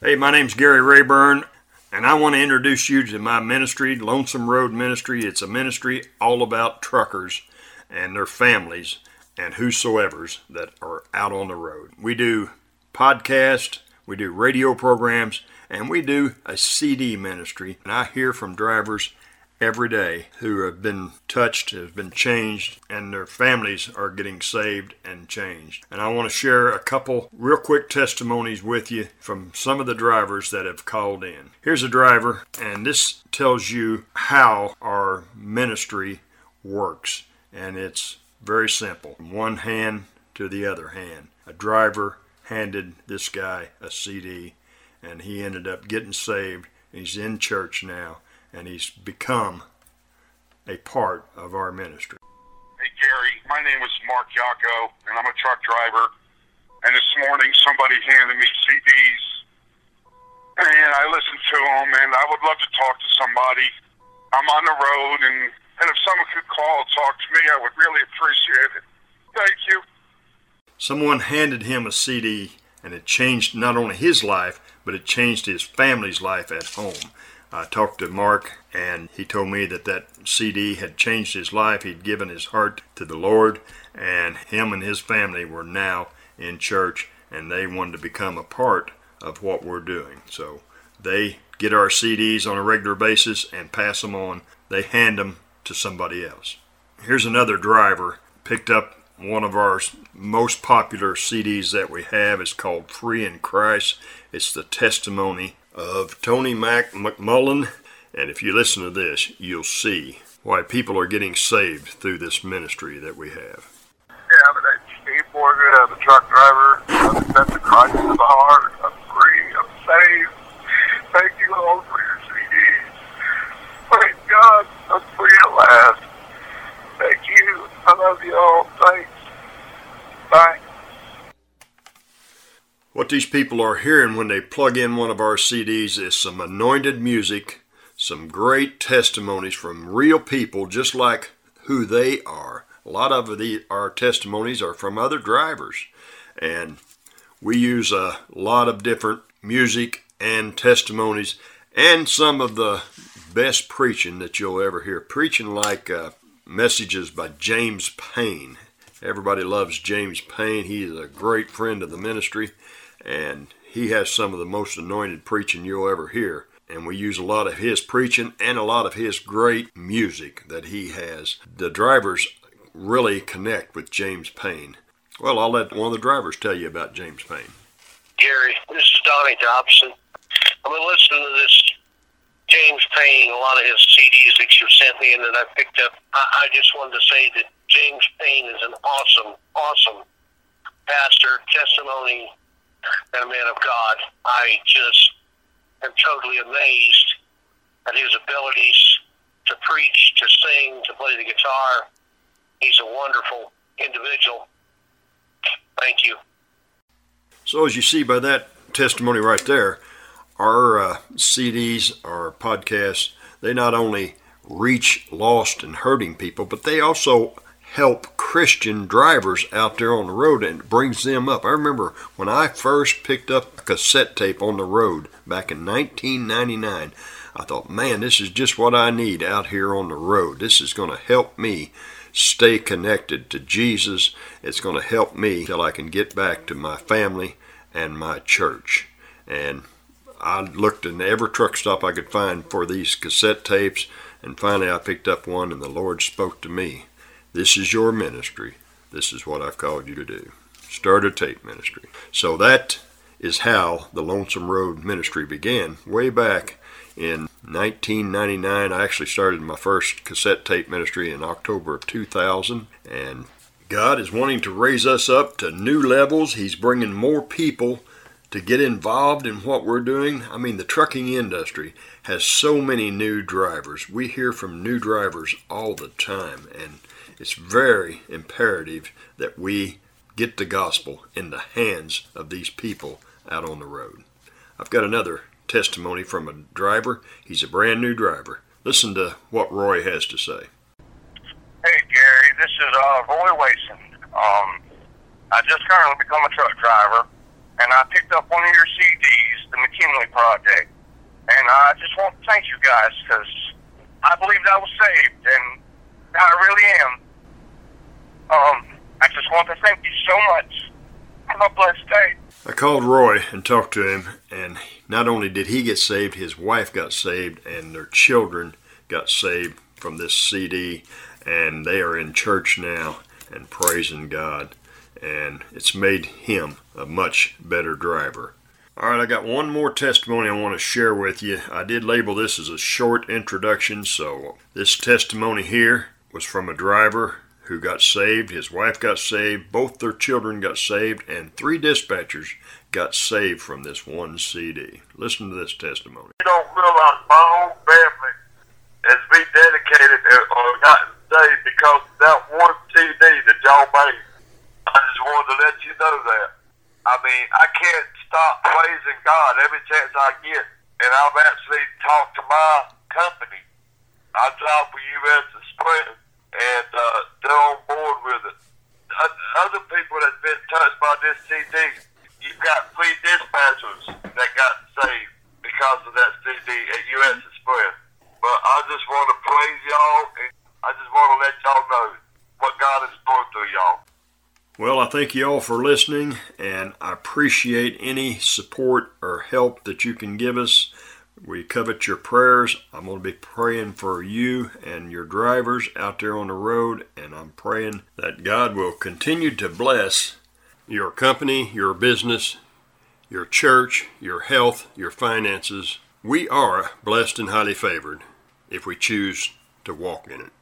Hey, my name's Gary Rayburn, and I want to introduce you to my ministry, Lonesome Road Ministry. It's a ministry all about truckers and their families and whosoever's that are out on the road. We do podcasts, we do radio programs, and we do a CD ministry. And I hear from drivers every day who have been touched, have been changed, and their families are getting saved and changed. And I want to share a couple real quick testimonies with you from some of the drivers that have called in. Here's a driver, and this tells you how our ministry works. And it's very simple one hand to the other hand. A driver handed this guy a CD, and he ended up getting saved. He's in church now and he's become a part of our ministry. Hey, Gary, my name is Mark Yako, and I'm a truck driver. And this morning, somebody handed me CDs, and I listened to them, and I would love to talk to somebody. I'm on the road, and, and if someone could call and talk to me, I would really appreciate it. Thank you. Someone handed him a CD, and it changed not only his life, but it changed his family's life at home. I talked to Mark, and he told me that that CD had changed his life. He'd given his heart to the Lord, and him and his family were now in church, and they wanted to become a part of what we're doing. So they get our CDs on a regular basis and pass them on. They hand them to somebody else. Here's another driver picked up one of our most popular CDs that we have. It's called Free in Christ. It's the testimony of Tony Mac McMullen. And if you listen to this, you'll see why people are getting saved through this ministry that we have. Yeah, my name's Steve Morgan. Uh, I'm a truck driver. I've accepted Christ in my heart. I'm free. I'm saved. Thank you all for your CDs. Thank God I'm free at last. Thank you. I love you all. Thanks. What these people are hearing when they plug in one of our CDs is some anointed music, some great testimonies from real people, just like who they are. A lot of the, our testimonies are from other drivers, and we use a lot of different music and testimonies, and some of the best preaching that you'll ever hear. Preaching like uh, messages by James Payne. Everybody loves James Payne. He is a great friend of the ministry and he has some of the most anointed preaching you'll ever hear. And we use a lot of his preaching and a lot of his great music that he has. The drivers really connect with James Payne. Well, I'll let one of the drivers tell you about James Payne. Gary, this is Donnie Dobson. I've been listening to this James Payne, a lot of his CDs that you sent me, and that I picked up. I, I just wanted to say that James Payne is an awesome, awesome pastor, testimony and a man of God. I just am totally amazed at his abilities to preach, to sing, to play the guitar. He's a wonderful individual. Thank you. So, as you see by that testimony right there, our uh, CDs, our podcasts, they not only reach lost and hurting people, but they also help Christian drivers out there on the road and brings them up. I remember when I first picked up a cassette tape on the road back in 1999, I thought, man, this is just what I need out here on the road. This is going to help me stay connected to Jesus. It's going to help me till I can get back to my family and my church. And I looked in every truck stop I could find for these cassette tapes, and finally I picked up one, and the Lord spoke to me this is your ministry. This is what I've called you to do. Start a tape ministry. So that is how the Lonesome Road ministry began way back in 1999. I actually started my first cassette tape ministry in October of 2000 and God is wanting to raise us up to new levels. He's bringing more people to get involved in what we're doing. I mean, the trucking industry has so many new drivers. We hear from new drivers all the time and it's very imperative that we get the gospel in the hands of these people out on the road. I've got another testimony from a driver. He's a brand new driver. Listen to what Roy has to say. Hey, Gary, this is uh, Roy Wason. Um, I just currently become a truck driver, and I picked up one of your CDs, the McKinley project. And I just want to thank you guys because I believed I was saved, and I really am. Want to thank you so much. Have a blessed day. I called Roy and talked to him, and not only did he get saved, his wife got saved, and their children got saved from this CD, and they are in church now and praising God, and it's made him a much better driver. All right, I got one more testimony I want to share with you. I did label this as a short introduction, so this testimony here was from a driver who got saved. His wife got saved. Both their children got saved, and three dispatchers got saved from this one CD. Listen to this testimony. You don't realize my whole family has been dedicated or gotten saved because that one CD that y'all made. I just wanted to let you know that. I mean, I can't stop praising God every chance I get, and I've actually talked to my company. I drive for U.S. Express and uh, they're on board with it. Other people that's been touched by this CD, you've got three dispatchers that got saved because of that CD at U.S. Express. But I just want to praise y'all, and I just want to let y'all know what God is going through y'all. Well, I thank you all for listening, and I appreciate any support or help that you can give us. We covet your prayers. I'm going to be praying for you and your drivers out there on the road, and I'm praying that God will continue to bless your company, your business, your church, your health, your finances. We are blessed and highly favored if we choose to walk in it.